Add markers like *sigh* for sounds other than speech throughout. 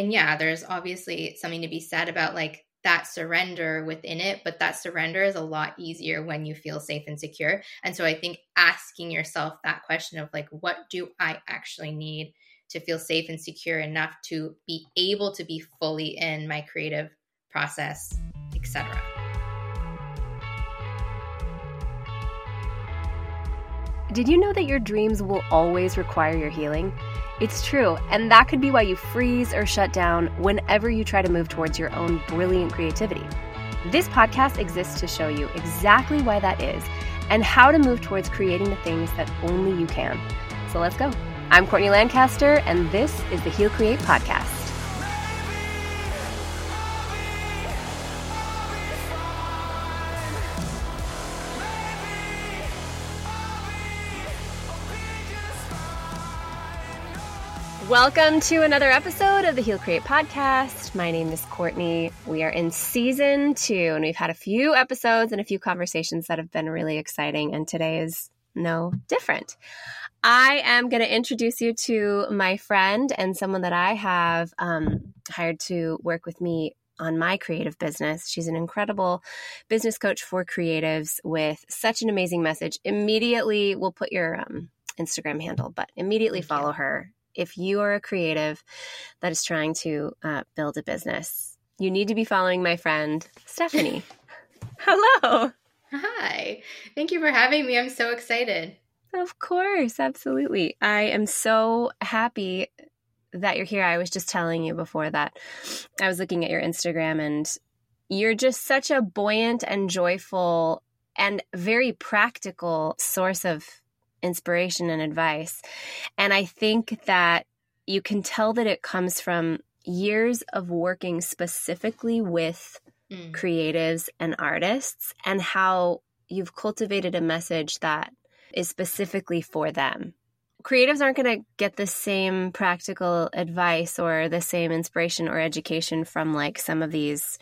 and yeah, there's obviously something to be said about like that surrender within it, but that surrender is a lot easier when you feel safe and secure. And so I think asking yourself that question of like, what do I actually need to feel safe and secure enough to be able to be fully in my creative process, etc. Did you know that your dreams will always require your healing? It's true, and that could be why you freeze or shut down whenever you try to move towards your own brilliant creativity. This podcast exists to show you exactly why that is and how to move towards creating the things that only you can. So let's go. I'm Courtney Lancaster, and this is the Heal Create Podcast. Welcome to another episode of the Heal Create podcast. My name is Courtney. We are in season two, and we've had a few episodes and a few conversations that have been really exciting, and today is no different. I am going to introduce you to my friend and someone that I have um, hired to work with me on my creative business. She's an incredible business coach for creatives with such an amazing message. Immediately, we'll put your um, Instagram handle, but immediately follow her if you are a creative that is trying to uh, build a business, you need to be following my friend Stephanie. *laughs* Hello. Hi. Thank you for having me. I'm so excited. Of course, absolutely. I am so happy that you're here. I was just telling you before that I was looking at your Instagram and you're just such a buoyant and joyful and very practical source of inspiration and advice. And I think that you can tell that it comes from years of working specifically with mm. creatives and artists and how you've cultivated a message that is specifically for them. Creatives aren't going to get the same practical advice or the same inspiration or education from like some of these,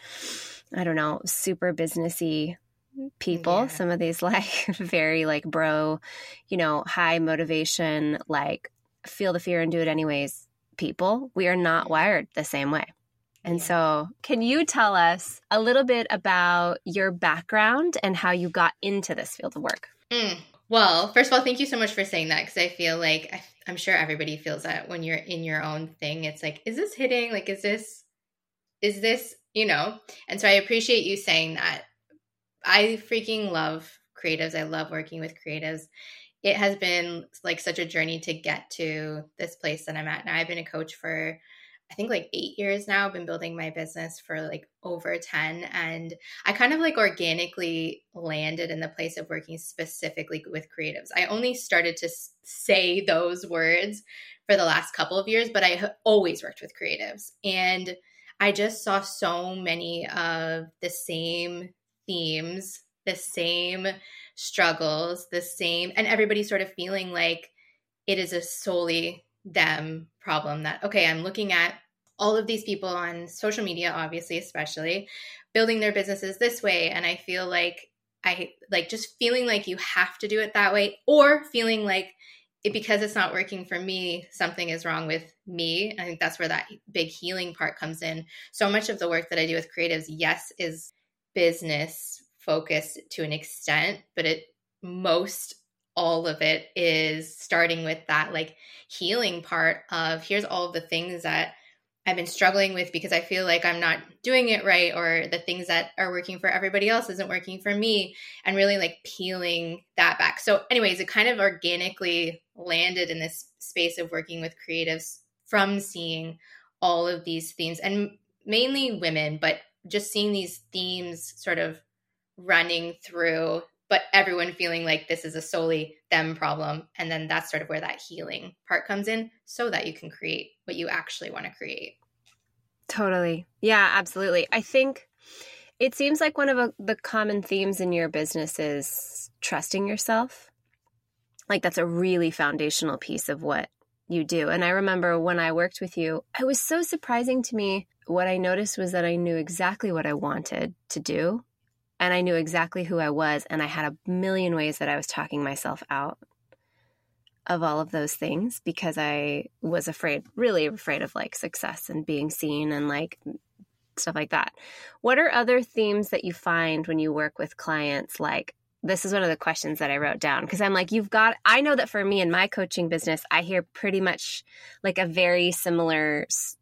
I don't know, super businessy people yeah. some of these *laughs* like very like bro you know high motivation like feel the fear and do it anyways people we are not wired the same way and yeah. so can you tell us a little bit about your background and how you got into this field of work mm. well first of all thank you so much for saying that because i feel like I, i'm sure everybody feels that when you're in your own thing it's like is this hitting like is this is this you know and so i appreciate you saying that I freaking love creatives. I love working with creatives. It has been like such a journey to get to this place that I'm at now. I've been a coach for I think like eight years now. I've been building my business for like over 10. And I kind of like organically landed in the place of working specifically with creatives. I only started to say those words for the last couple of years, but I always worked with creatives. And I just saw so many of the same themes, the same struggles, the same, and everybody sort of feeling like it is a solely them problem that, okay, I'm looking at all of these people on social media, obviously, especially building their businesses this way. And I feel like I like just feeling like you have to do it that way, or feeling like it, because it's not working for me, something is wrong with me. I think that's where that big healing part comes in. So much of the work that I do with creatives, yes, is business focus to an extent, but it most all of it is starting with that like healing part of here's all of the things that I've been struggling with because I feel like I'm not doing it right or the things that are working for everybody else isn't working for me and really like peeling that back. So anyways, it kind of organically landed in this space of working with creatives from seeing all of these themes and mainly women, but just seeing these themes sort of running through but everyone feeling like this is a solely them problem and then that's sort of where that healing part comes in so that you can create what you actually want to create. Totally. Yeah absolutely. I think it seems like one of uh, the common themes in your business is trusting yourself. Like that's a really foundational piece of what you do. And i remember when i worked with you it was so surprising to me what I noticed was that I knew exactly what I wanted to do and I knew exactly who I was and I had a million ways that I was talking myself out of all of those things because I was afraid, really afraid of like success and being seen and like stuff like that. What are other themes that you find when you work with clients? Like, this is one of the questions that I wrote down because I'm like, you've got, I know that for me in my coaching business, I hear pretty much like a very similar s-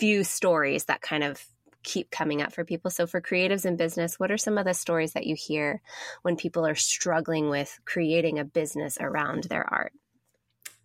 few stories that kind of keep coming up for people. So, for creatives in business, what are some of the stories that you hear when people are struggling with creating a business around their art?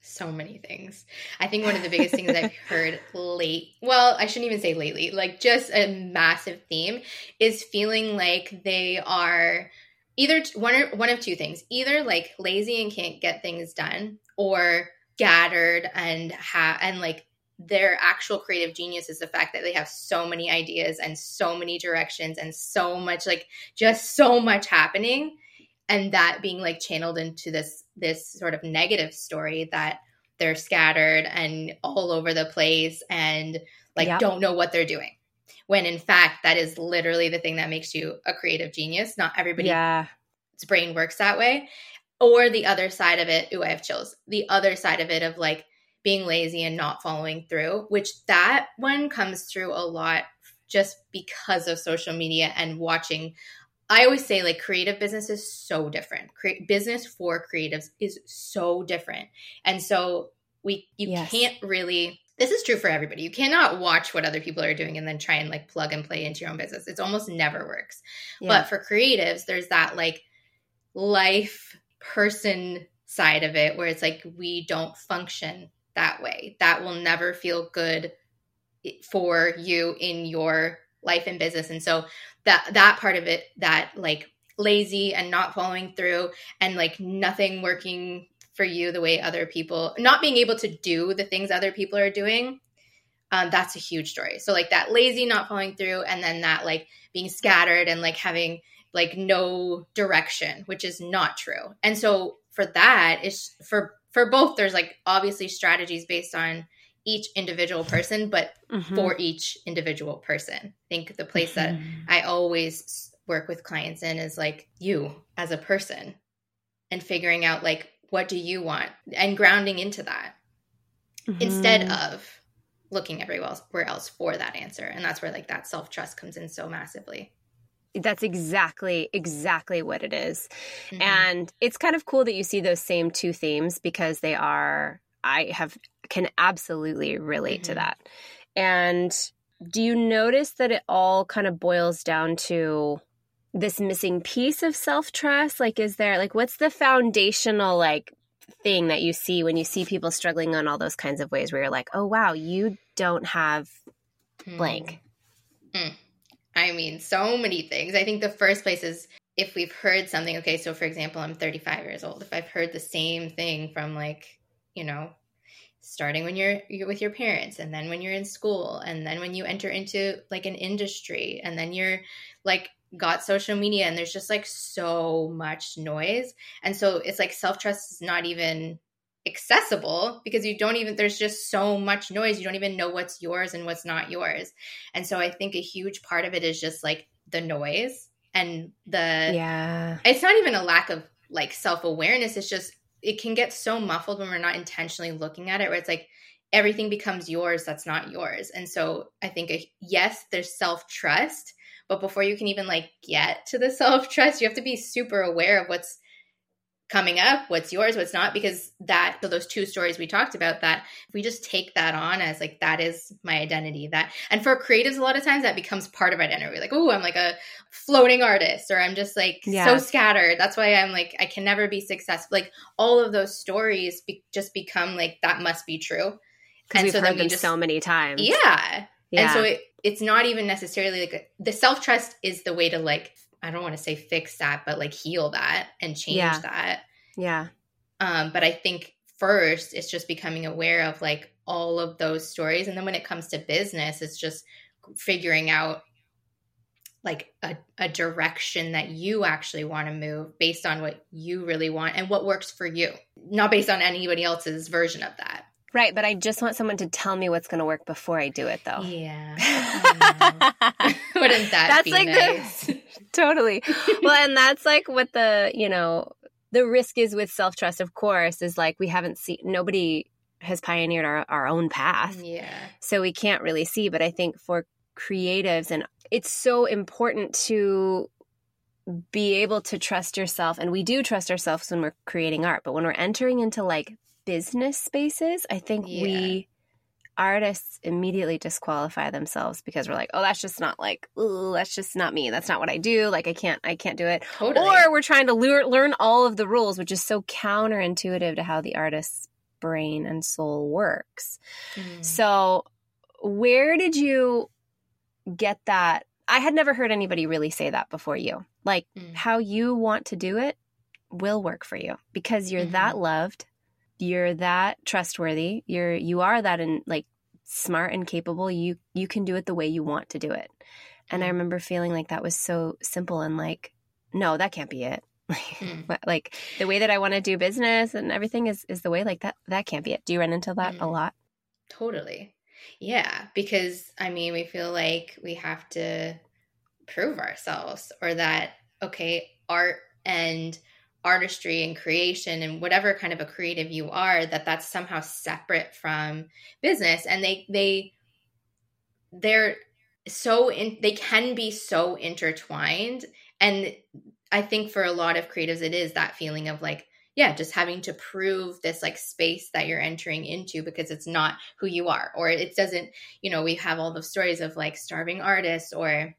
So many things. I think one of the biggest things I've *laughs* heard late, well, I shouldn't even say lately, like just a massive theme is feeling like they are either one or one of two things either like lazy and can't get things done or scattered and have and like their actual creative genius is the fact that they have so many ideas and so many directions and so much like just so much happening. And that being like channeled into this this sort of negative story that they're scattered and all over the place and like yep. don't know what they're doing. When in fact that is literally the thing that makes you a creative genius. Not everybody's yeah. brain works that way. Or the other side of it ooh i have chills. The other side of it of like being lazy and not following through which that one comes through a lot just because of social media and watching I always say like creative business is so different. Cre- business for creatives is so different. And so we you yes. can't really this is true for everybody. You cannot watch what other people are doing and then try and like plug and play into your own business. It's almost never works. Yeah. But for creatives, there's that like life person side of it where it's like we don't function that way. That will never feel good for you in your life and business. And so that that part of it that like lazy and not following through and like nothing working for you the way other people not being able to do the things other people are doing um, that's a huge story so like that lazy not following through and then that like being scattered and like having like no direction which is not true and so for that is for for both there's like obviously strategies based on each individual person, but mm-hmm. for each individual person. I think the place mm-hmm. that I always work with clients in is like you as a person and figuring out like what do you want and grounding into that mm-hmm. instead of looking everywhere else for that answer. And that's where like that self trust comes in so massively. That's exactly exactly what it is. Mm-hmm. And it's kind of cool that you see those same two themes because they are I have can absolutely relate mm-hmm. to that. And do you notice that it all kind of boils down to this missing piece of self-trust? Like is there like what's the foundational like thing that you see when you see people struggling on all those kinds of ways where you're like, "Oh wow, you don't have blank." Mm. I mean, so many things. I think the first place is if we've heard something, okay, so for example, I'm 35 years old. If I've heard the same thing from like, you know, starting when you're, you're with your parents and then when you're in school and then when you enter into like an industry and then you're like got social media and there's just like so much noise and so it's like self-trust is not even accessible because you don't even there's just so much noise. You don't even know what's yours and what's not yours. And so i think a huge part of it is just like the noise and the yeah. it's not even a lack of like self-awareness. It's just it can get so muffled when we're not intentionally looking at it where it's like everything becomes yours that's not yours. And so i think yes there's self-trust but before you can even like get to the *laughs* self-trust you have to be super aware of what's coming up what's yours what's not because that so those two stories we talked about that if we just take that on as like that is my identity that and for creatives a lot of times that becomes part of identity like oh i'm like a floating artist or i'm just like yeah. so scattered that's why i'm like i can never be successful like all of those stories be- just become like that must be true and we've so heard them just, so many times yeah, yeah. and so it, it's not even necessarily like a, the self-trust is the way to like I don't want to say fix that, but like heal that and change yeah. that. Yeah. Um, but I think first it's just becoming aware of like all of those stories. And then when it comes to business, it's just figuring out like a, a direction that you actually want to move based on what you really want and what works for you, not based on anybody else's version of that. Right, but I just want someone to tell me what's going to work before I do it, though. Yeah. *laughs* *laughs* Wouldn't that that's like nice? The, *laughs* totally. well, and that's like what the, you know, the risk is with self trust, of course, is like we haven't seen nobody has pioneered our, our own path. Yeah. So we can't really see. But I think for creatives, and it's so important to be able to trust yourself. And we do trust ourselves when we're creating art. But when we're entering into like business spaces, I think Yeah. we artists immediately disqualify themselves because we're like, oh, that's just not like, ooh, that's just not me. That's not what I do. Like I can't, I can't do it. Totally. Or we're trying to lure, learn all of the rules, which is so counterintuitive to how the artist's brain and soul works. Mm. So, where did you get that? I had never heard anybody really say that before you. Like, Mm. how you want to do it will work for you because you're Mhm. that loved, you're that trustworthy, you're you are that and like smart and capable. You you can do it the way you want to do it. And I Mm. remember feeling like that was so simple and like, no, that can't be it. *laughs* Mm. Like the way that I want to do business and everything is is the way like that that can't be it. Do you run into that a Mm. lot? Totally. Yeah, because I mean, we feel like we have to prove ourselves or that, okay, art and artistry and creation and whatever kind of a creative you are that that's somehow separate from business. And they they they're so in they can be so intertwined. And i think for a lot of creatives it is that feeling of like yeah just having to prove this like space that you're entering into because it's not who you are. Or it doesn't you know we have all the stories of like starving artists or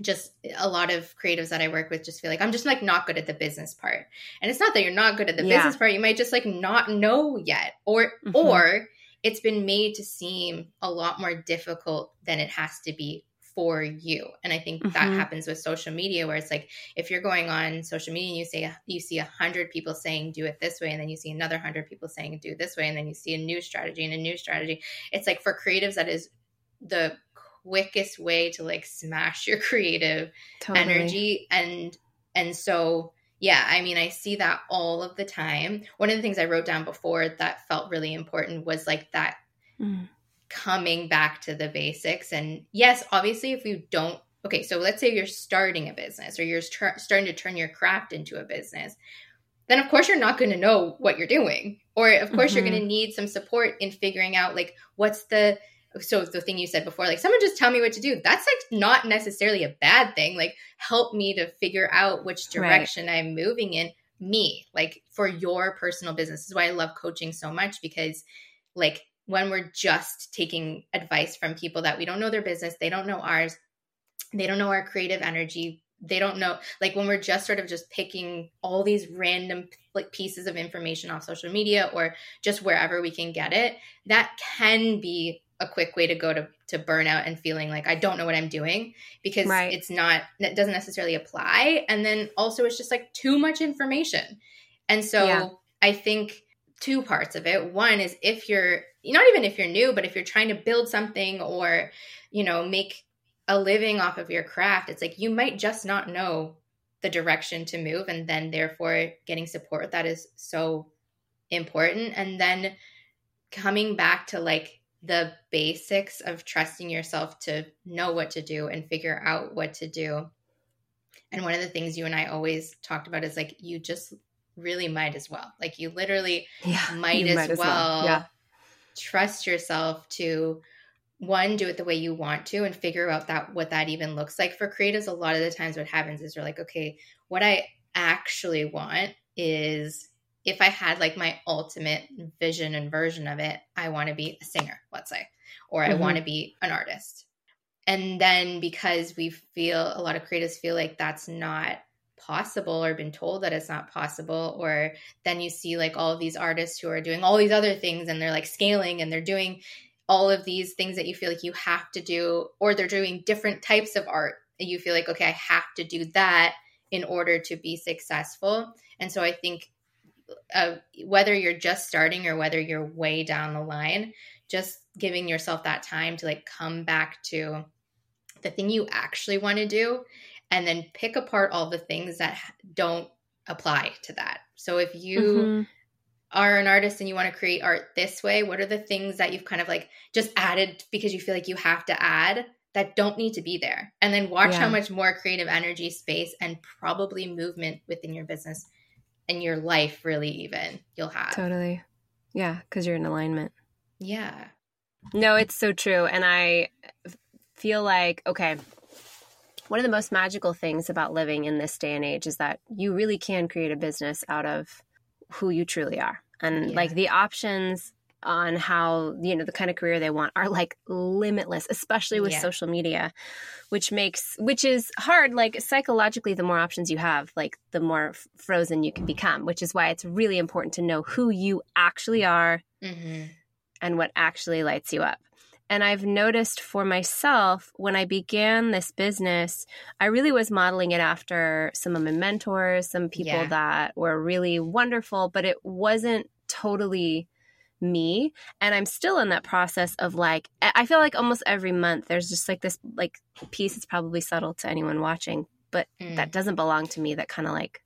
just a lot of creatives that I work with just feel like I'm just like not good at the business part. And it's not that you're not good at the Yeah. business part, you might just like not know yet or Mhm. or it's been made to seem a lot more difficult than it has to be for you. And I think that Mhm. happens with social media where it's like if you're going on social media and you say you see a hundred people saying do it this way and then you see another hundred people saying do it this way and then you see a new strategy and a new strategy. It's like for creatives that is the quickest way to like smash your creative Totally. energy and and so yeah i mean i see that all of the time one of the things i wrote down before that felt really important was like that Mm. coming back to the basics and yes obviously if you don't okay so let's say you're starting a business or you're tr- starting to turn your craft into a business then of course you're not going to know what you're doing or of course you're Mhm. going to need some support in figuring out like what's the so the thing you said before like someone just tell me what to do that's like not necessarily a bad thing like help me to figure out which Right. direction i'm moving in me like for your personal business this is why i love coaching so much because like when we're just taking advice from people that we don't know their business they don't know ours they don't know our creative energy they don't know like when we're just sort of just picking all these random like pieces of information off social media or just wherever we can get it that can be a quick way to go to to burnout and feeling like I don't know what I'm doing because Right. it's not it doesn't necessarily apply and then also it's just like too much information. And so Yeah. I think two parts of it. One is if you're not even if you're new, but if you're trying to build something or you know make a living off of your craft, it's like you might just not know the direction to move and then therefore getting support that is so important and then coming back to like the basics of trusting yourself to know what to do and figure out what to do. And one of the things you and I always talked about is like you just really might as well. Like you literally Yeah. *laughs* might you as well Yeah. trust yourself to one do it the way you want to and figure out that what that even looks like for creatives a lot of the times what happens is you're like okay what i actually want is if i had like my ultimate vision and version of it i want to be a singer let's say or i Mhm. want to be an artist and then because we feel a lot of creatives feel like that's not possible or been told that it's not possible or then you see like all of these artists who are doing all these other things and they're like scaling and they're doing all of these things that you feel like you have to do or they're doing different types of art and you feel like okay i have to do that in order to be successful and so i think uh, whether you're just starting or whether you're way down the line just giving yourself that time to like come back to the thing you actually want to do and then pick apart all the things that don't apply to that so if you Mhm. are an artist and you want to create art this way, what are the things that you've kind of like just added because you feel like you have to add that don't need to be there? And then watch how much more creative energy, space, and probably movement within your business and your life really even you'll have. Totally. Yeah, cuz you're in alignment. Yeah. No, it's so true and I feel like okay, one of the most magical things about living in this day and age is that you really can create a business out of who you truly are. And yeah. like the options on how, you know, the kind of career they want are like limitless, especially with yeah. social media, which makes, which is hard. Like psychologically, the more options you have, like the more f- frozen you can become, which is why it's really important to know who you actually are mm-hmm. and what actually lights you up. And I've noticed for myself when I began this business, I really was modeling it after some of my mentors, some people yeah. that were really wonderful, but it wasn't totally me and i'm still in that process of like i feel like almost every month there's just like this like piece it's probably subtle to anyone watching but mm. that doesn't belong to me that kind of like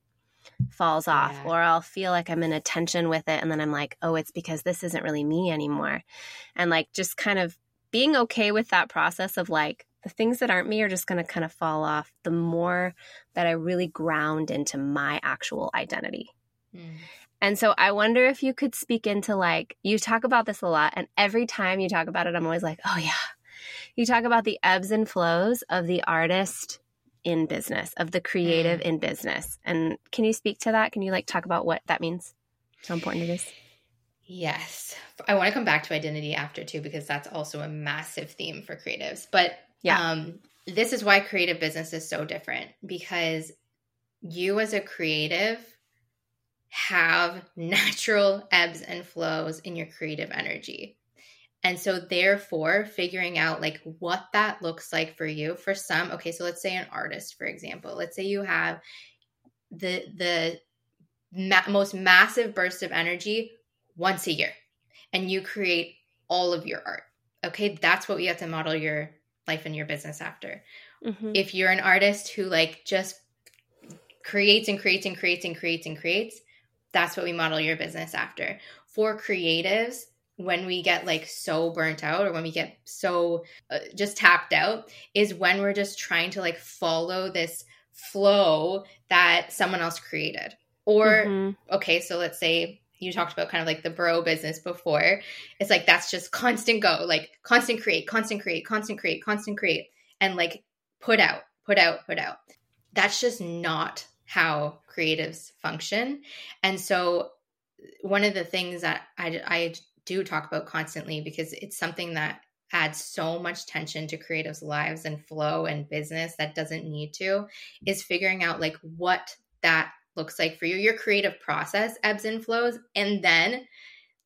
falls off yeah. or I'll feel like I'm in a tension with it and then I'm like, "Oh, it's because this isn't really me anymore." And like just kind of being okay with that process of like the things that aren't me are just going to kind of fall off the more that I really ground into my actual identity. Mm. And so I wonder if you could speak into like, you talk about this a lot. And every time you talk about it, I'm always like, oh, yeah. You talk about the ebbs and flows of the artist in business, of the creative mm. in business. And can you speak to that? Can you like talk about what that means? How important it is? Yes. I want to come back to identity after too, because that's also a massive theme for creatives. But yeah. Um, this is why creative business is so different because you as a creative have natural ebbs and flows in your creative energy. And so therefore figuring out like what that looks like for you for some okay so let's say an artist for example let's say you have the the ma- most massive burst of energy once a year and you create all of your art. Okay, that's what we have to model your life and your business after. Mm-hmm. If you're an artist who like just creates and creates and creates and creates and creates, that's what we model your business after. For creatives, when we get like so burnt out or when we get so uh, just tapped out is when we're just trying to like follow this flow that someone else created. Or mm-hmm. okay, so let's say you talked about kind of like the bro business before. It's like that's just constant go, like constant create, constant create, constant create, constant create, and like put out, put out, put out. That's just not how creatives function. And so, one of the things that I, I do talk about constantly because it's something that adds so much tension to creatives' lives and flow and business that doesn't need to is figuring out like what that looks like for you, your creative process ebbs and flows, and then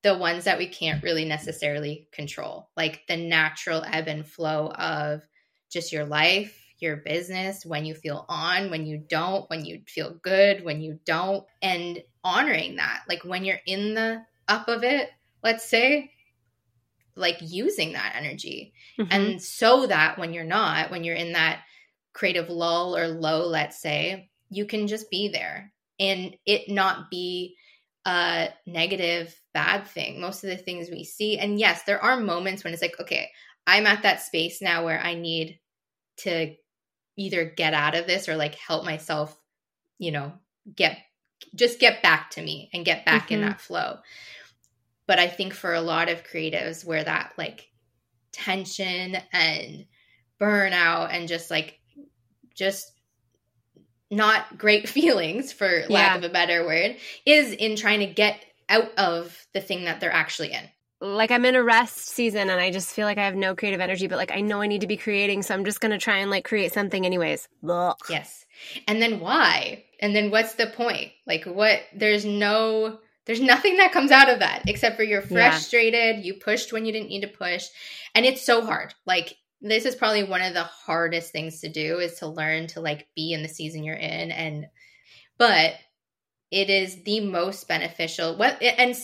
the ones that we can't really necessarily control, like the natural ebb and flow of just your life, your business, when you feel on, when you don't, when you feel good, when you don't, and honoring that. Like when you're in the up of it, let's say, like using that energy. Mm-hmm. And so that when you're not, when you're in that creative lull or low, let's say, you can just be there and it not be a negative, bad thing. Most of the things we see, and yes, there are moments when it's like, okay, I'm at that space now where I need to either get out of this or like help myself, you know, get just get back to me and get back mm-hmm. in that flow. But I think for a lot of creatives where that like tension and burnout and just like just not great *laughs* feelings for lack yeah. of a better word is in trying to get out of the thing that they're actually in like I'm in a rest season and I just feel like I have no creative energy, but like I know I need to be creating, so I'm just gonna try and like create something anyways. Ugh. Yes. And then why? And then what's the point? Like what there's no there's nothing that comes out of that except for you're frustrated, yeah. you pushed when you didn't need to push. And it's so hard. Like this is probably one of the hardest things to do is to learn to like be in the season you're in and but it is the most beneficial what and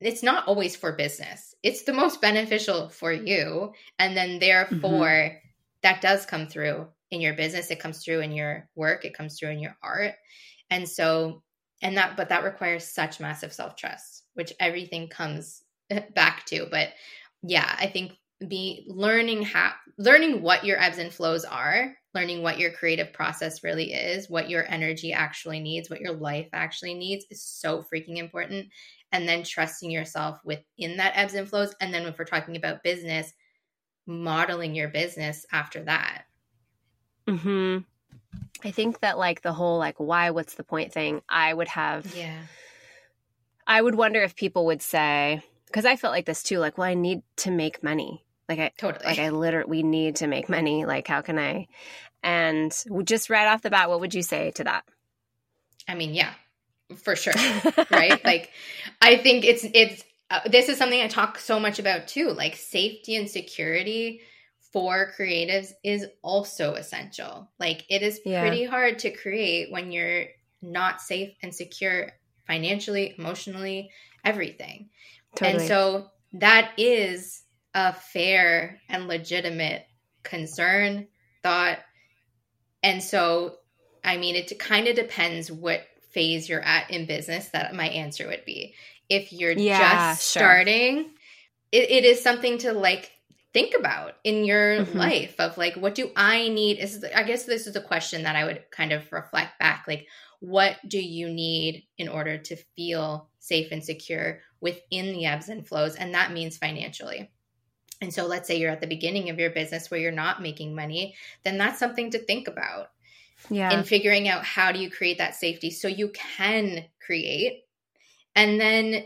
it's not always for business. It's the most beneficial for you and then therefore mm-hmm. that does come through in your business. It comes through in your work. It comes through in your art. And so and that but that requires such massive self-trust which everything comes *laughs* back to. But yeah i think be learning how learning what your ebbs and flows are learning what your creative process really is, what your energy actually needs, what your life actually needs is so freaking important. And then trusting yourself within that ebbs and flows. And then if we're talking about business, modeling your business after that. Hmm. I think that like the whole like why what's the point thing. I would have. Yeah. I would wonder if people would say because I felt like this too. Like, well, I need to make money. Like I totally like I literally we need to make money. Like how can I? And just right off the bat, what would you say to that? I mean, yeah, for sure, *laughs* right? like I think it's it's uh, this is something I talk so much about too. Like safety and security for creatives is also essential. Like it is yeah. pretty hard to create when you're not safe and secure financially, emotionally, everything. Totally. And so that is a fair and legitimate concern, thought. And so, I mean, it kind of depends what phase you're at in business that my answer would be. If you're yeah, just sure. starting, it, it is something to like think about in your mm-hmm. life of like what do i need is i guess this is a question that i would kind of reflect back like what do you need in order to feel safe and secure within the ebbs and flows and that means financially and so let's say you're at the beginning of your business where you're not making money, then that's something to think about. Yeah. In figuring out how do you create that safety so you can create. And then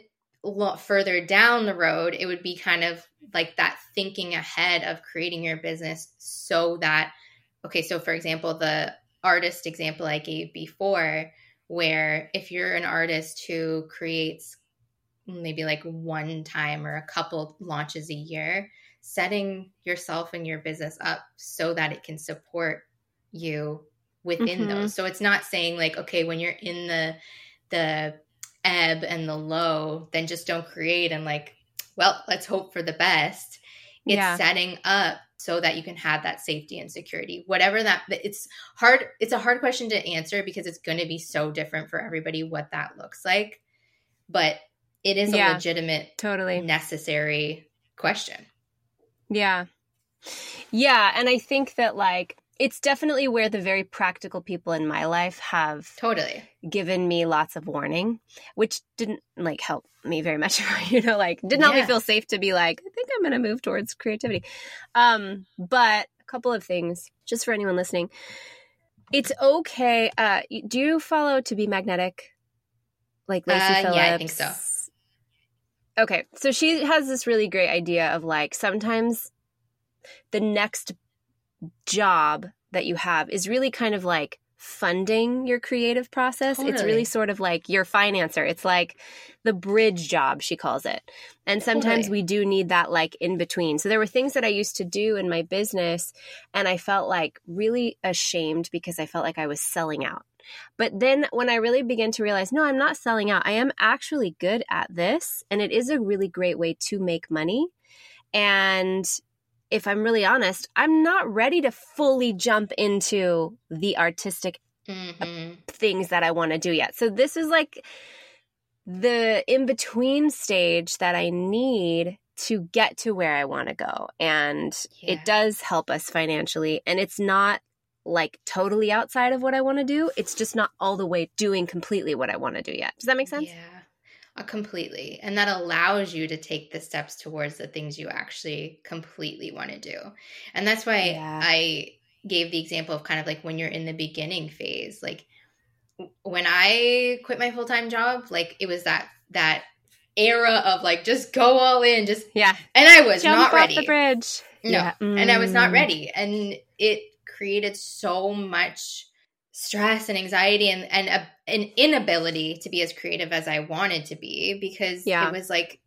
further down the road, it would be kind of like that thinking ahead of creating your business so that, okay, so for example, the artist example I gave before, where if you're an artist who creates maybe like one time or a couple launches a year, setting yourself and your business up so that it can support you within mm-hmm. those. So it's not saying like, okay, when you're in the the ebb and the low, then just don't create and like, well, let's hope for the best. It's yeah. setting up so that you can have that safety and security. Whatever that it's hard it's a hard question to answer because it's going to be so different for everybody what that looks like. But it is yeah, a legitimate totally necessary question. Yeah. Yeah. And I think that, like, it's definitely where the very practical people in my life have totally given me lots of warning, which didn't like help me very much. *laughs* you know, like didn't help yeah. me feel safe to be like, I think I'm going to move towards creativity. Um, but a couple of things just for anyone listening. It's okay. Uh, do you follow to be magnetic? Like Lacy uh, Phillips? Yeah, I think so. Okay. So she has this really great idea of like sometimes the next job that you have is really kind of like funding your creative process. Totally. It's really sort of like your financer. It's like the bridge job, she calls it. And sometimes totally. we do need that like in between. So there were things that I used to do in my business and I felt like really ashamed because I felt like I was selling out. But then when I really began to realize, no, I'm not selling out. I am actually good at this. And it is a really great way to make money. And if I'm really honest, I'm not ready to fully jump into the artistic mm-hmm. things that I want to do yet. So this is like the in between stage that I need to get to where I want to go. And yeah. it does help us financially. And it's not like totally outside of what I want to do. It's just not all the way doing completely what I want to do yet. Does that make sense? Yeah, completely. And that allows you to take the steps towards the things you actually completely want to do. And that's why yeah. I gave the example of kind of like when you're in the beginning phase. Like when I quit my full time job, like it was that, that era of like just go all in just yeah and i was Jump not ready the bridge no yeah. mm. and i was not mm. ready and it created so much stress and anxiety and, and a, an inability to be as creative as I wanted to be because yeah. it was like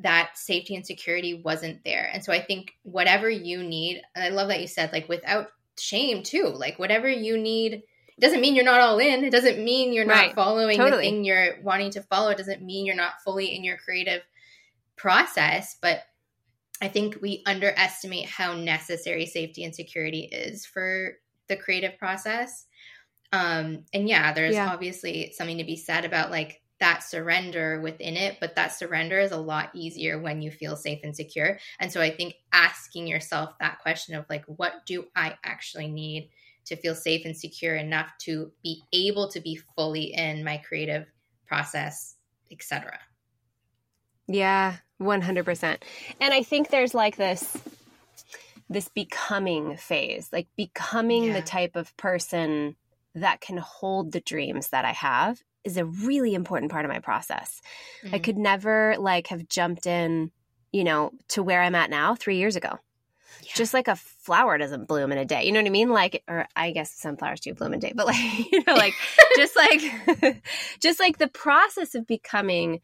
that safety and security wasn't there. And so I think whatever you need, and I love that you said like without shame too, like whatever you need, it doesn't mean you're not all in. It doesn't mean you're right. not following totally. the thing you're wanting to follow. It doesn't mean you're not fully in your creative process, but I think we underestimate how necessary safety and security is for the creative process. Um, and yeah, there's yeah. obviously something to be said about like that surrender within it, but that surrender is a lot easier when you feel safe and secure. And so I think asking yourself that question of like, what do I actually need to feel safe and secure enough to be able to be fully in my creative process, etc. Yeah, 100%. And I think there's like this this becoming phase, like becoming yeah. the type of person that can hold the dreams that I have is a really important part of my process. Mm-hmm. I could never like have jumped in, you know, to where I'm at now 3 years ago. Yeah. Just like a flower doesn't bloom in a day. You know what I mean? Like or I guess sunflowers do bloom in a day, but *laughs* like, you know, like *laughs* just like *laughs* just like the process of becoming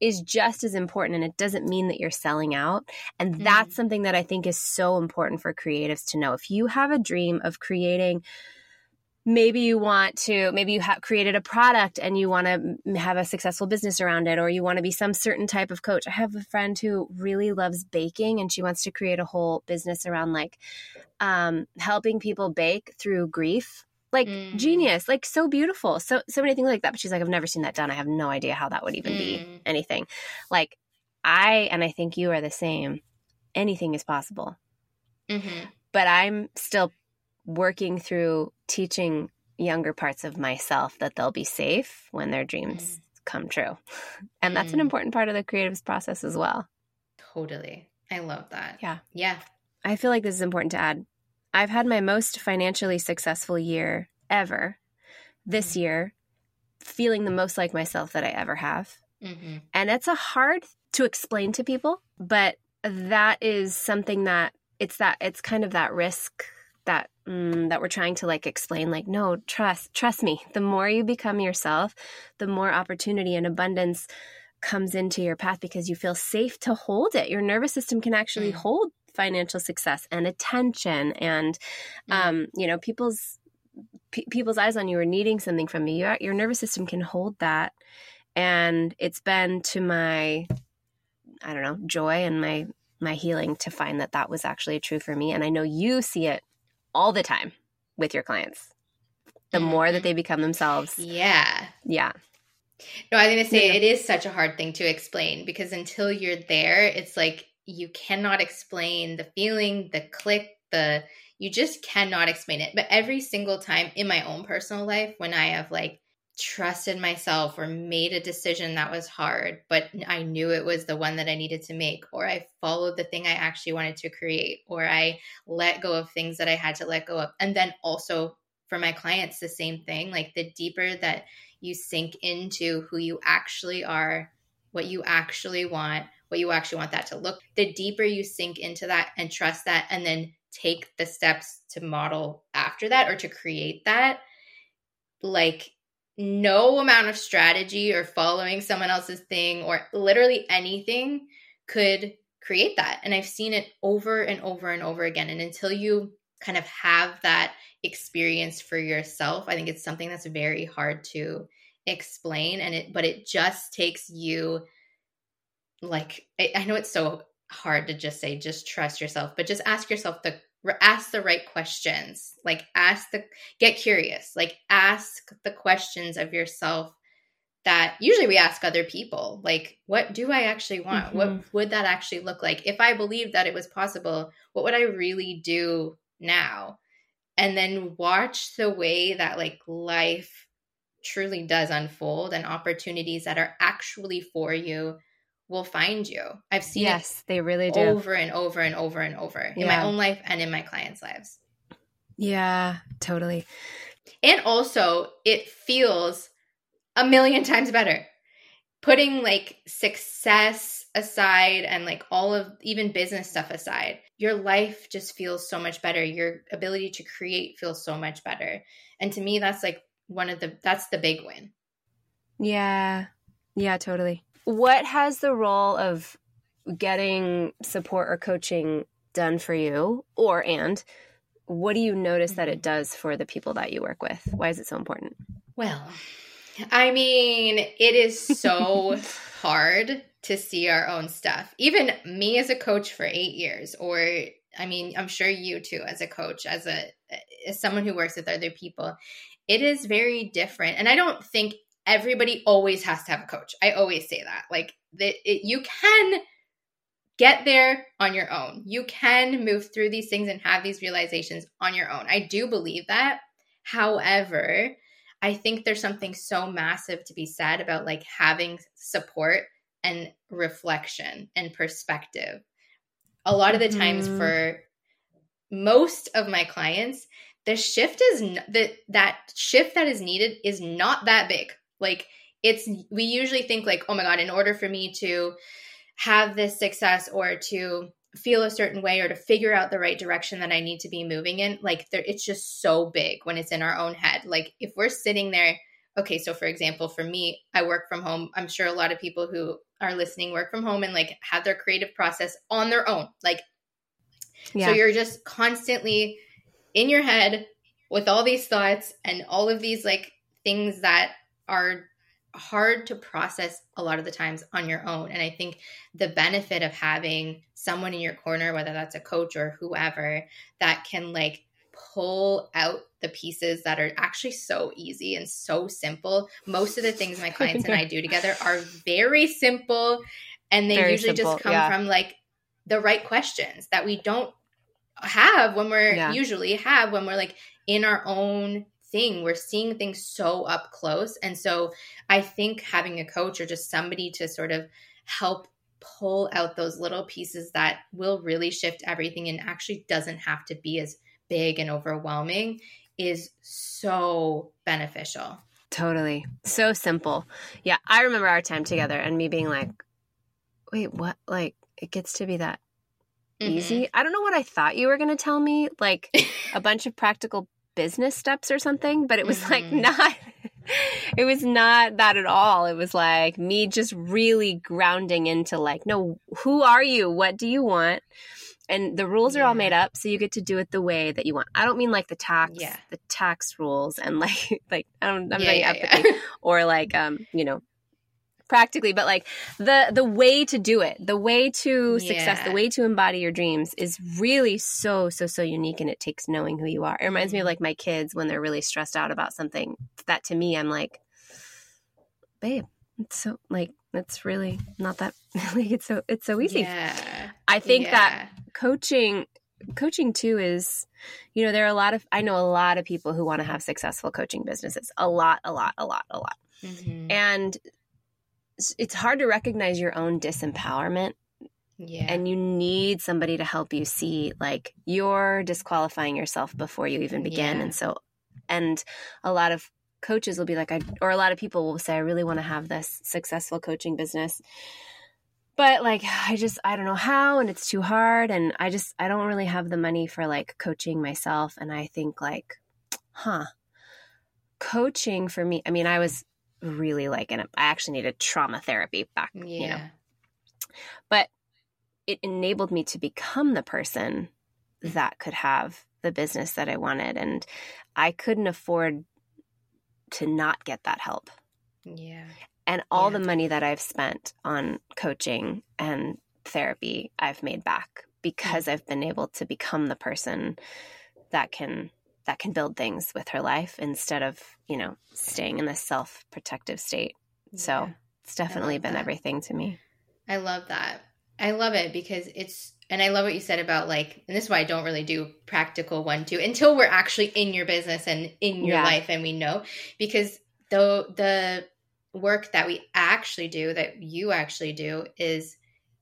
is just as important and it doesn't mean that you're selling out and mm. that's something that i think is so important for creatives to know if you have a dream of creating maybe you want to maybe you have created a product and you want to have a successful business around it or you want to be some certain type of coach i have a friend who really loves baking and she wants to create a whole business around like um, helping people bake through grief like mm. genius like so beautiful so so many things like that but she's like i've never seen that done i have no idea how that would even mm. be anything like i and i think you are the same anything is possible mm-hmm. but i'm still working through teaching younger parts of myself that they'll be safe when their dreams mm. come true *laughs* and that's an mm. important part of the creative process as well totally i love that yeah yeah i feel like this is important to add I've had my most financially successful year ever this mm-hmm. year, feeling the most like myself that I ever have. Mm-hmm. And it's a hard to explain to people, but that is something that it's that it's kind of that risk that mm, that we're trying to like explain like no trust trust me the more you become yourself the more opportunity and abundance comes into your path because you feel safe to hold it your nervous system can actually mm. hold financial success and attention and mm. um, you know people's p- people's eyes on you are needing something from you your, your nervous system can hold that and it's been to my i don't know joy and my my healing to find that that was actually true for me and i know you see it all the time with your clients the mm-hmm. more that they become themselves yeah yeah no i was going to say yeah. it is such a hard thing to explain because until you're there it's like you cannot explain the feeling, the click, the you just cannot explain it. But every single time in my own personal life when I have like trusted myself or made a decision that was hard, but I knew it was the one that I needed to make, or I followed the thing I actually wanted to create, or I let go of things that I had to let go of. And then also for my clients, the same thing. Like the deeper that you sink into who you actually are, what you actually want, what you actually want that to look, the deeper you sink into that and trust that, and then take the steps to model after that or to create that, like no amount of strategy or following someone else's thing or literally anything could create that. And I've seen it over and over and over again. And until you kind of have that experience for yourself, I think it's something that's very hard to explain and it but it just takes you like I, I know it's so hard to just say just trust yourself but just ask yourself the ask the right questions. Like ask the get curious. Like ask the questions of yourself that usually we ask other people. Like what do i actually want? Mm-hmm. what would that actually look like? If i believed that it was possible what would i really do now? And then watch the way that like life truly does unfold and opportunities that are actually for you will find you. I've seen yes, they really do over and over and over and over in my own life and in my clients' lives. Yeah, totally. And also, it feels a million times better. Putting like success aside and like all of even business stuff aside, your life just feels so much better. Your ability to create feels so much better. And to me, that's like one of the that's the big win. Yeah. Yeah, totally. What has the role of getting support or coaching done for you? Or, and what do you notice that it mm-hmm. does for the people that you work with? Why is it so important? Well, I mean, it is so *laughs* hard to see our own stuff. Even me as a coach for eight years, or I mean, I'm sure you too as a coach, as a as someone who works with other people, it is very different. And I don't think everybody always has to have a coach. I always say that. Like that you can get there on your own. You can move through these things and have these realizations on your own. I do believe that. However, I think there's something so massive to be said about like having support and reflection and perspective. A lot of the times mm-hmm. for most of my clients, the shift is that that shift that is needed is not that big. Like it's we usually think like, "Oh my god, in order for me to have this success or to feel a certain way or to figure out the right direction that I need to be moving in, like there it's just so big when it's in our own head. Like if we're sitting there, okay, so for example, for me, I work from home. I'm sure a lot of people who are listening work from home and like have their creative process on their own. Like yeah. so you're just constantly in your head with all these thoughts and all of these like things that are hard to process a lot of the times on your own. And I think the benefit of having someone in your corner, whether that's a coach or whoever, that can like pull out the pieces that are actually so easy and so simple. Most of the things my clients and I *laughs* do together are very simple and they very usually simple, just come yeah. from like the right questions that we don't have when we're yeah. usually have when we're like in our own thing. We're seeing things so up close. And so I think having a coach or just somebody to sort of help pull out those little pieces that will really shift everything and actually doesn't have to be as big and overwhelming is so beneficial. Totally. So simple. Yeah. I remember our time together and me being like, wait, what? Like, it gets to be that mm-hmm. easy. I don't know what I thought you were going to tell me, like *laughs* a bunch of practical business steps or something, but it was mm-hmm. like not *laughs* it was not that at all. It was like me just really grounding into like, no, who are you? What do you want? And the rules yeah. are all made up, so you get to do it the way that you want. I don't mean like the tax, yeah. the tax rules, and like, *laughs* like I don't, I'm yeah, not yeah, or like, um, you know, practically but like the the way to do it the way to success yeah. the way to embody your dreams is really so so so unique and it takes knowing who you are it reminds me of mm-hmm. like my kids when they're really stressed out about something that to me i'm like babe it's so like it's really not that *laughs* like it's so it's so easy yeah. i think yeah. that coaching coaching too is you know there are a lot of i know a lot of people who want to have successful coaching businesses a lot a lot a lot a lot mm-hmm. and it's hard to recognize your own disempowerment yeah. And you need somebody to help you see like you're disqualifying yourself before you even begin. Yeah. And so and a lot of coaches will be like I or a lot of people will say I really want to have this successful coaching business. But like *sighs* I just I don't know how and it's too hard and I just I don't really have the money for like coaching myself and I think like *tsk* huh. Coaching for me, I mean I was really like and I actually needed trauma therapy back, yeah. you know. But it enabled me to become the person that could have the business that I wanted and I couldn't afford to not get that help. Yeah. And all yeah. the money that I've spent on coaching and therapy, I've made back because mm. I've been able to become the person that can that can build things with her life instead of, you know, staying in this self protective state. Yeah. So it's definitely been that. everything to me. I love that. I love it because it's, and I love what you said about like, and this is why I don't really do practical one, two until we're actually in your business and in your yeah. life and we know because the, the work that we actually do, that you actually do, is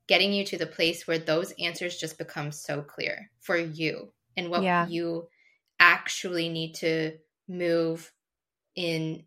getting you to the place where those answers just become so clear for you and what yeah. you actually need to move in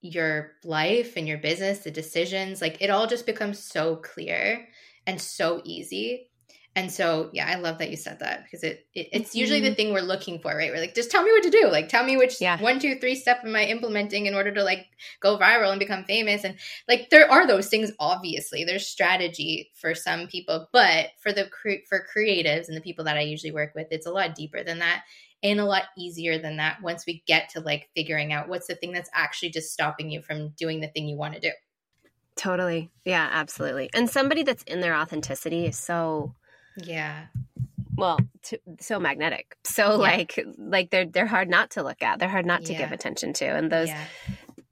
your life and your business, the decisions, like it all just becomes so clear and so easy. And so, yeah, I love that you said that because it, it it's mm-hmm. usually the mm-hmm. thing we're looking for, right? We're like, just tell me what to do. Like, tell me which yeah. one, two, three step am I implementing in order to like go viral and become famous. And like, there are those things. Obviously, there's strategy for some people, but for the for creatives and the people that I usually work with, it's a lot deeper than that and a lot easier than that once we get to like figuring out what's the thing that's actually just stopping you from doing the thing you want to do. Totally. Yeah, absolutely. And somebody that's in their authenticity is so yeah. Well, so magnetic. So yeah. like like they're they're hard not to look at. They're hard not to yeah. give attention to. And those yeah.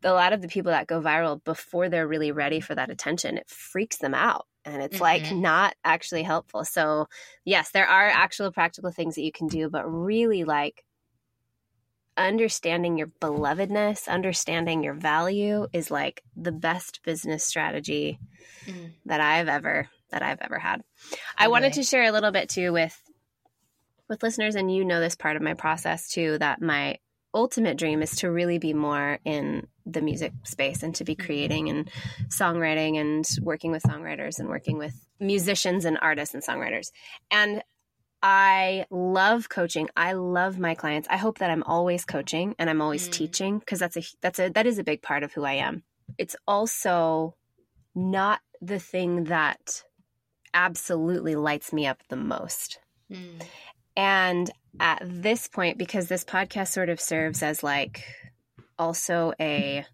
A lot of the people that go viral before they're really ready for that attention, it freaks them out and it's mm-hmm. like not actually helpful. So, yes, there are actual practical things that you can do, but really like understanding your belovedness, understanding your value is like the best business strategy mm. that I've ever that I've ever had. Okay. I wanted to share a little bit too with with listeners and you know this part of my process too that my ultimate dream is to really be more in the music space and to be mm-hmm. creating and songwriting and working with songwriters and working with musicians and artists and songwriters. And I love coaching. I love my clients. I hope that I'm always coaching and I'm always mm. teaching because that's a that's a that is a big part of who I am. It's also not the thing that absolutely lights me up the most. Mm. And at this point, because this podcast sort of serves as like also a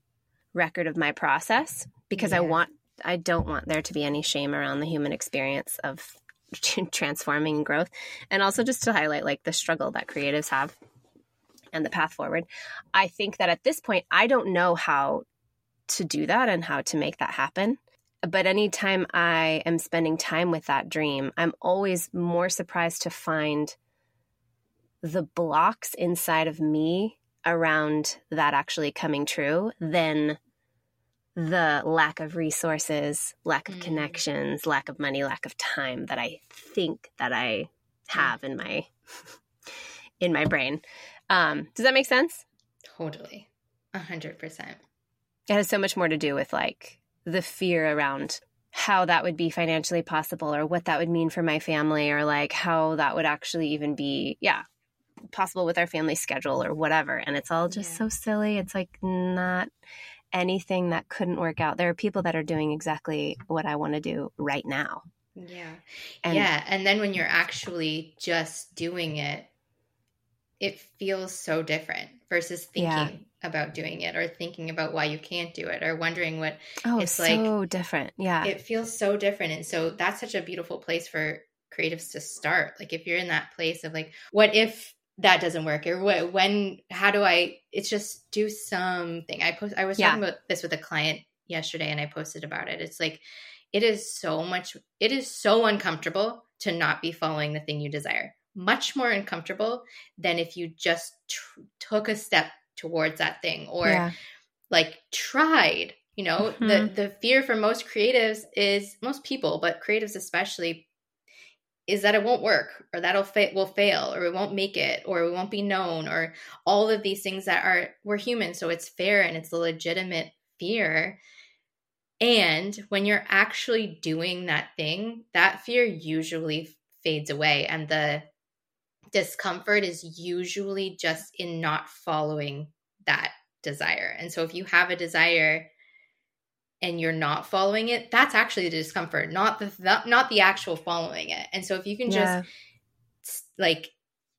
record of my process, because yeah. I want, I don't want there to be any shame around the human experience of *laughs* transforming and growth. And also just to highlight like the struggle that creatives have and the path forward. I think that at this point, I don't know how to do that and how to make that happen. But anytime I am spending time with that dream, I'm always more surprised to find the blocks inside of me around that actually coming true than the lack of resources, lack of mm. connections, lack of money, lack of time that I think that I have in my in my brain. Um, does that make sense? Totally. A hundred percent. It has so much more to do with like the fear around how that would be financially possible or what that would mean for my family or like how that would actually even be yeah possible with our family schedule or whatever. And it's all just yeah. so silly. It's like not anything that couldn't work out. There are people that are doing exactly what I want to do right now. Yeah. And, yeah. And then when you're actually just doing it, it feels so different versus thinking yeah. about doing it or thinking about why you can't do it or wondering what oh, it's so like. So different. Yeah. It feels so different. And so that's such a beautiful place for creatives to start. Like if you're in that place of like, what if that doesn't work or what, when how do i it's just do something i post i was yeah. talking about this with a client yesterday and i posted about it it's like it is so much it is so uncomfortable to not be following the thing you desire much more uncomfortable than if you just tr- took a step towards that thing or yeah. like tried you know mm-hmm. the the fear for most creatives is most people but creatives especially is that it won't work or that'll fa- will fail or we won't make it or we won't be known or all of these things that are we're human so it's fair and it's a legitimate fear. And when you're actually doing that thing that fear usually fades away and the discomfort is usually just in not following that desire. And so if you have a desire and you're not following it, that's actually the discomfort, not the, not the actual following it. And so if you can yeah. just like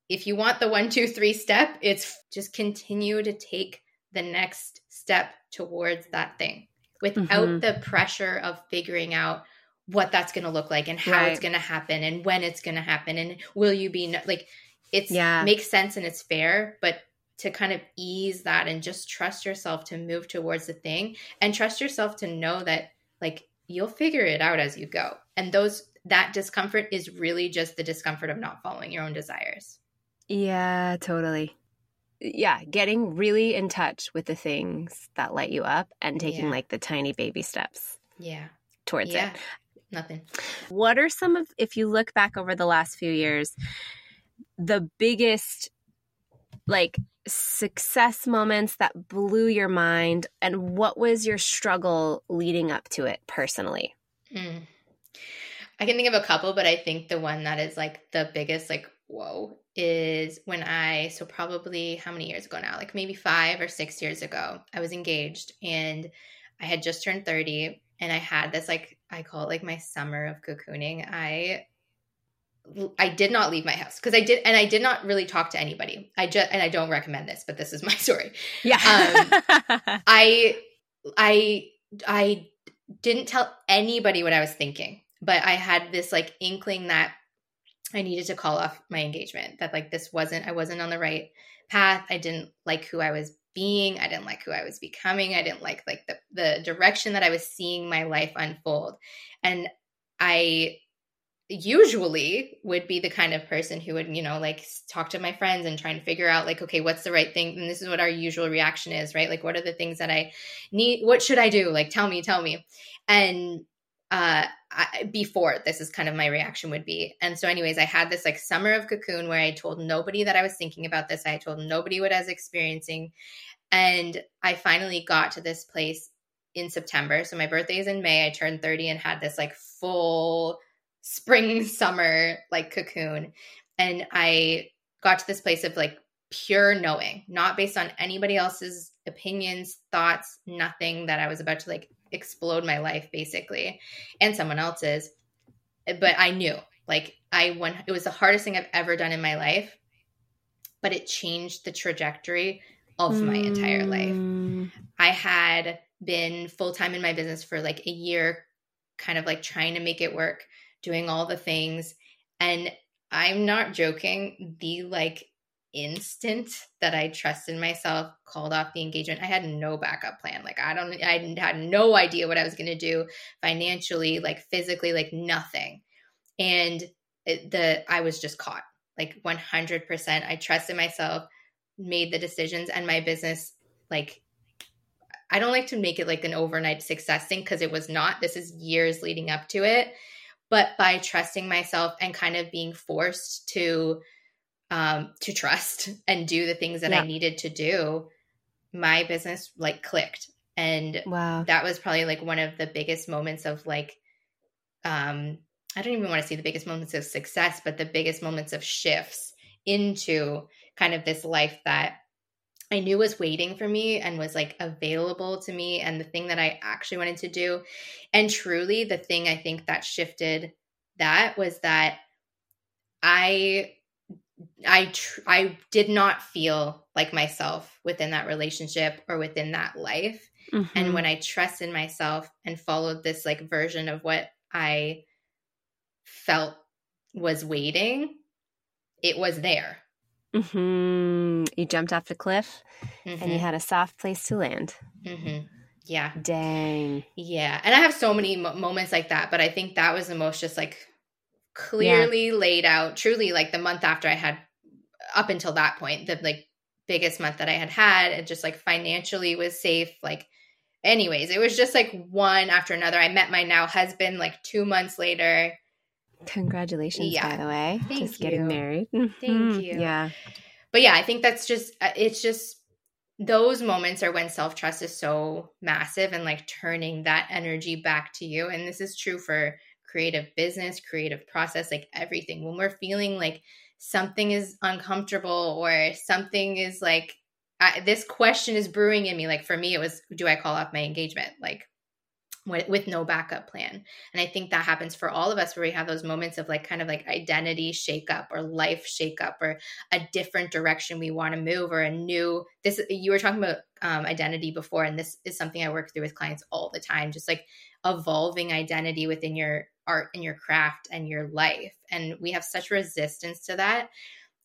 if you want the one, two, three step, it's just continue to take the next step towards that thing without mm-hmm. the pressure of figuring out what that's going to look like and how right. it's going to happen and when it's going to happen and will you be like it's yeah makes sense and it's fair but to kind of ease that and just trust yourself to move towards the thing and trust yourself to know that like you'll figure it out as you go. And those that discomfort is really just the discomfort of not following your own desires. Yeah, totally. Yeah, getting really in touch with the things that light you up and taking yeah. like the tiny baby steps. Yeah. Towards yeah. it. Nothing. What are some of if you look back over the last few years the biggest like success moments that blew your mind and what was your struggle leading up to it personally? Mm. i can think of a couple but i think the one that is like the biggest like whoa is when i so probably how many years ago now? Like maybe five or six years ago i was engaged and i had just turned 30 and i had this like i call it like my summer of cocooning. I I did not leave my house because I did, and I did not really talk to anybody. I just, and I don't recommend this, but this is my *laughs* story. Yeah. um, *laughs* I, I, I didn't tell anybody what I was thinking, but I had this like inkling that I needed to call off my engagement. That like this wasn't, I wasn't on the right path. I didn't like who I was being. I didn't like who I was becoming. I didn't like like the the direction that I was seeing my life unfold. And I usually would be the kind of person who would, you know, like talk to my friends and try and figure out like, okay, what's the right thing? And this is what our usual reaction is, right? Like, what are the things that I need? What should I do? Like, tell me, tell me. And uh, I, before this is kind of my reaction would be. And so, anyways, I had this like summer of cocoon where I told nobody that I was thinking about this. I told nobody what I was experiencing. And I finally got to this place in September. So my birthday is in May. I turned 30 and had this like full spring summer like cocoon. And i got to this place of like pure knowing not based on anybody else's opinions thoughts nothing that i was about to like explode my life basically and someone else's. But i knew like i went it was the hardest thing i've ever done in my life but it changed the trajectory of my entire life. Mm. i had been full-time in my business for like a year kind of like trying to make it work doing all the things. And I'm not joking, the like instant that I trusted myself, called off the engagement, I had no backup plan. Like I don't I had no idea what I was going to do financially, like physically, like nothing. And it, the I was just caught. Like 100%. I trusted myself, made the decisions and my business like I don't like to make it like an overnight success thing because it was not. This is years leading up to it but by trusting myself and kind of being forced to um to trust *laughs* and do the things that Yeah. I needed to do my business like clicked and Wow. that was probably like one of the biggest moments of like um I don't even want to say the biggest moments of success but the biggest moments of shifts into kind of this life that I knew was waiting for me and was like available to me and the thing that I actually wanted to do. And truly, the thing I think that shifted that was that I I tr- I did not feel like myself within that relationship or within that life. Mhm. And when I trusted myself and followed this like version of what I felt was waiting, it was there. Mhm. you jumped off the cliff and you Mhm, had a soft place to land. mhm. Yeah. Dang. Yeah, and I have so many mo- moments like that, but I think that was the most just like clearly laid out. Truly, like the month after I had, up until that point, the like biggest month that I had had, and just like financially was safe. Like, anyways, it was just like one after another. I met my now husband like two months later. Congratulations, Yeah. by the way. Thank just getting married. Thank *laughs* you. Yeah. But yeah, I think that's just uh, it's just those moments are when self trust is so massive and like turning that energy back to you. And this is true for creative business, creative process, like everything. When we're feeling like something is uncomfortable or something is like I, this question is brewing in me. Like for me, it was, do I call off my engagement? Like with, no backup plan. And I think that happens for all of us where we have those moments of like kind of like identity shakeup or life shakeup or a different direction we want to move or a new this you were talking about um, identity before and this is something i work through with clients all the time just like evolving identity within your art and your craft and your life and we have such resistance to that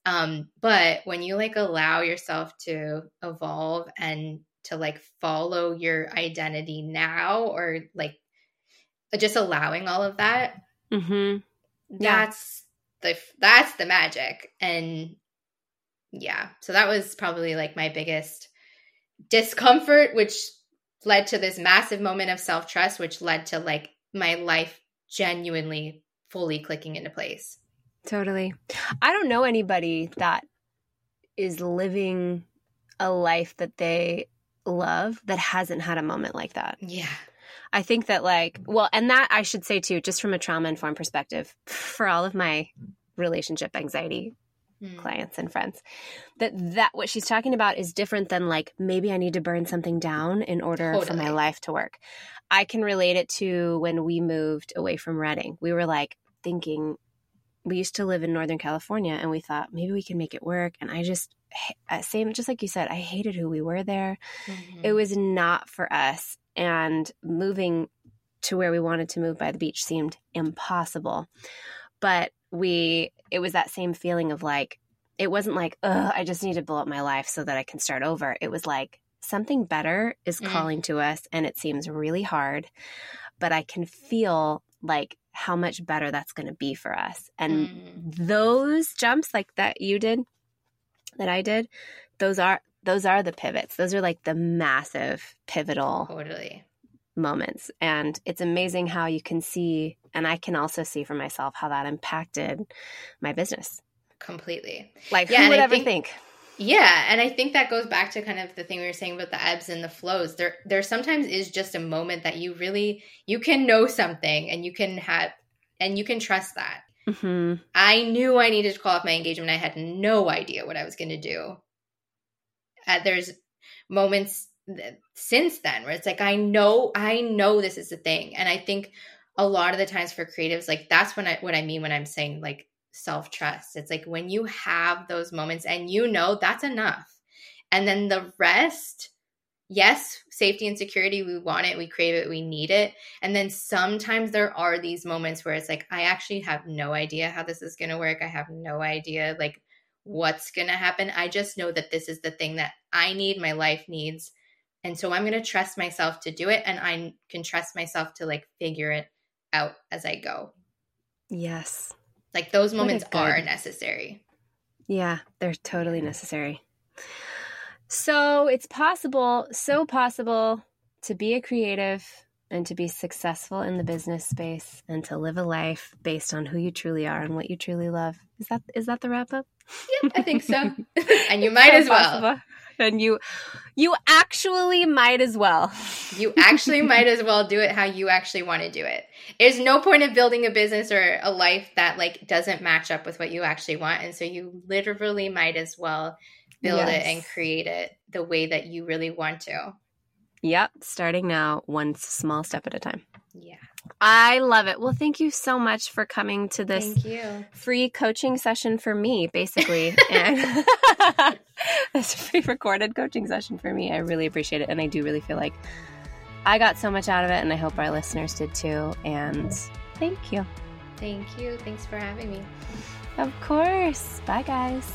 um but when you like allow yourself to evolve and to like follow your identity now or like just allowing all of that Mm-hmm. Yeah. that's the that's the magic and yeah so that was probably like my biggest discomfort which led to this massive moment of self-trust which led to like my life genuinely fully clicking into place Totally. I don't know anybody that is living a life that they love that hasn't had a moment like that. yeah I think that, like, well, and that I should say too, just from a trauma informed perspective, for all of my relationship anxiety Mm. clients and friends, that that what she's talking about is different than like maybe I need to burn something down in order for my life to work. I can relate it to when we moved away from Redding. We were like thinking we used to live in Northern California and we thought maybe we can make it work. And I just, uh, same, just like you said, I hated who we were there. Mhm. It was not for us. And moving to where we wanted to move by the beach seemed impossible. But we, it was that same feeling of like, it wasn't like, oh, I just need to blow up my life so that I can start over. It was like something better is Mm. calling to us and it seems really hard, but I can feel like how much better that's going to be for us. And Mm. those jumps like that you did, that I did, those are those are the pivots. Those are like the massive pivotal totally. moments. And it's amazing how you can see, and I can also see for myself how that impacted my business. Completely. Like, Yeah, who would I ever think- think? Yeah, and I think that goes back to kind of the thing we were saying about the ebbs and the flows. There there sometimes is just a moment that you really you can know something and you can have and you can trust that. hmm I knew I needed to call off my engagement. I had no idea what I was going to do. Uh, there's moments th- since then where it's like I know I know this is the thing, and I think a lot of the times for creatives, like that's when I what I mean when I'm saying like self trust. It's like when you have those moments and you know that's enough, and then the rest. Yes, safety and security, we want it, we crave it, we need it. And then sometimes there are these moments where it's like, I actually have no idea how this is going to work. I have no idea like what's going to happen. I just know that this is the thing that I need, my life needs. And so I'm going to trust myself to do it. And I can trust myself to like figure it out as I go. Yes. Like those moments are necessary. Yeah, they're totally necessary. So it's possible, so possible to be a creative and to be successful in the business space and to live a life based on who you truly are and what you truly love. Is that is that the wrap up? Yep, I think so. *laughs* *laughs* and you might So as well. possible. And you you actually might as well. You actually might as well do it how you actually want to do it. There's no point of building a business or a life that like doesn't match up with what you actually want. And so you literally might as well build it and create it the way that you really want to. Yep, starting now, one small step at a time. Yeah. I love it. Well, thank you so much for coming to this Thank you. free coaching session for me, basically. *laughs* and *laughs* a free recorded coaching session for me. I really appreciate it. And I do really feel like I got so much out of it, and I hope our listeners did too. And thank you. Thank you. Thanks for having me. Of course. Bye, guys.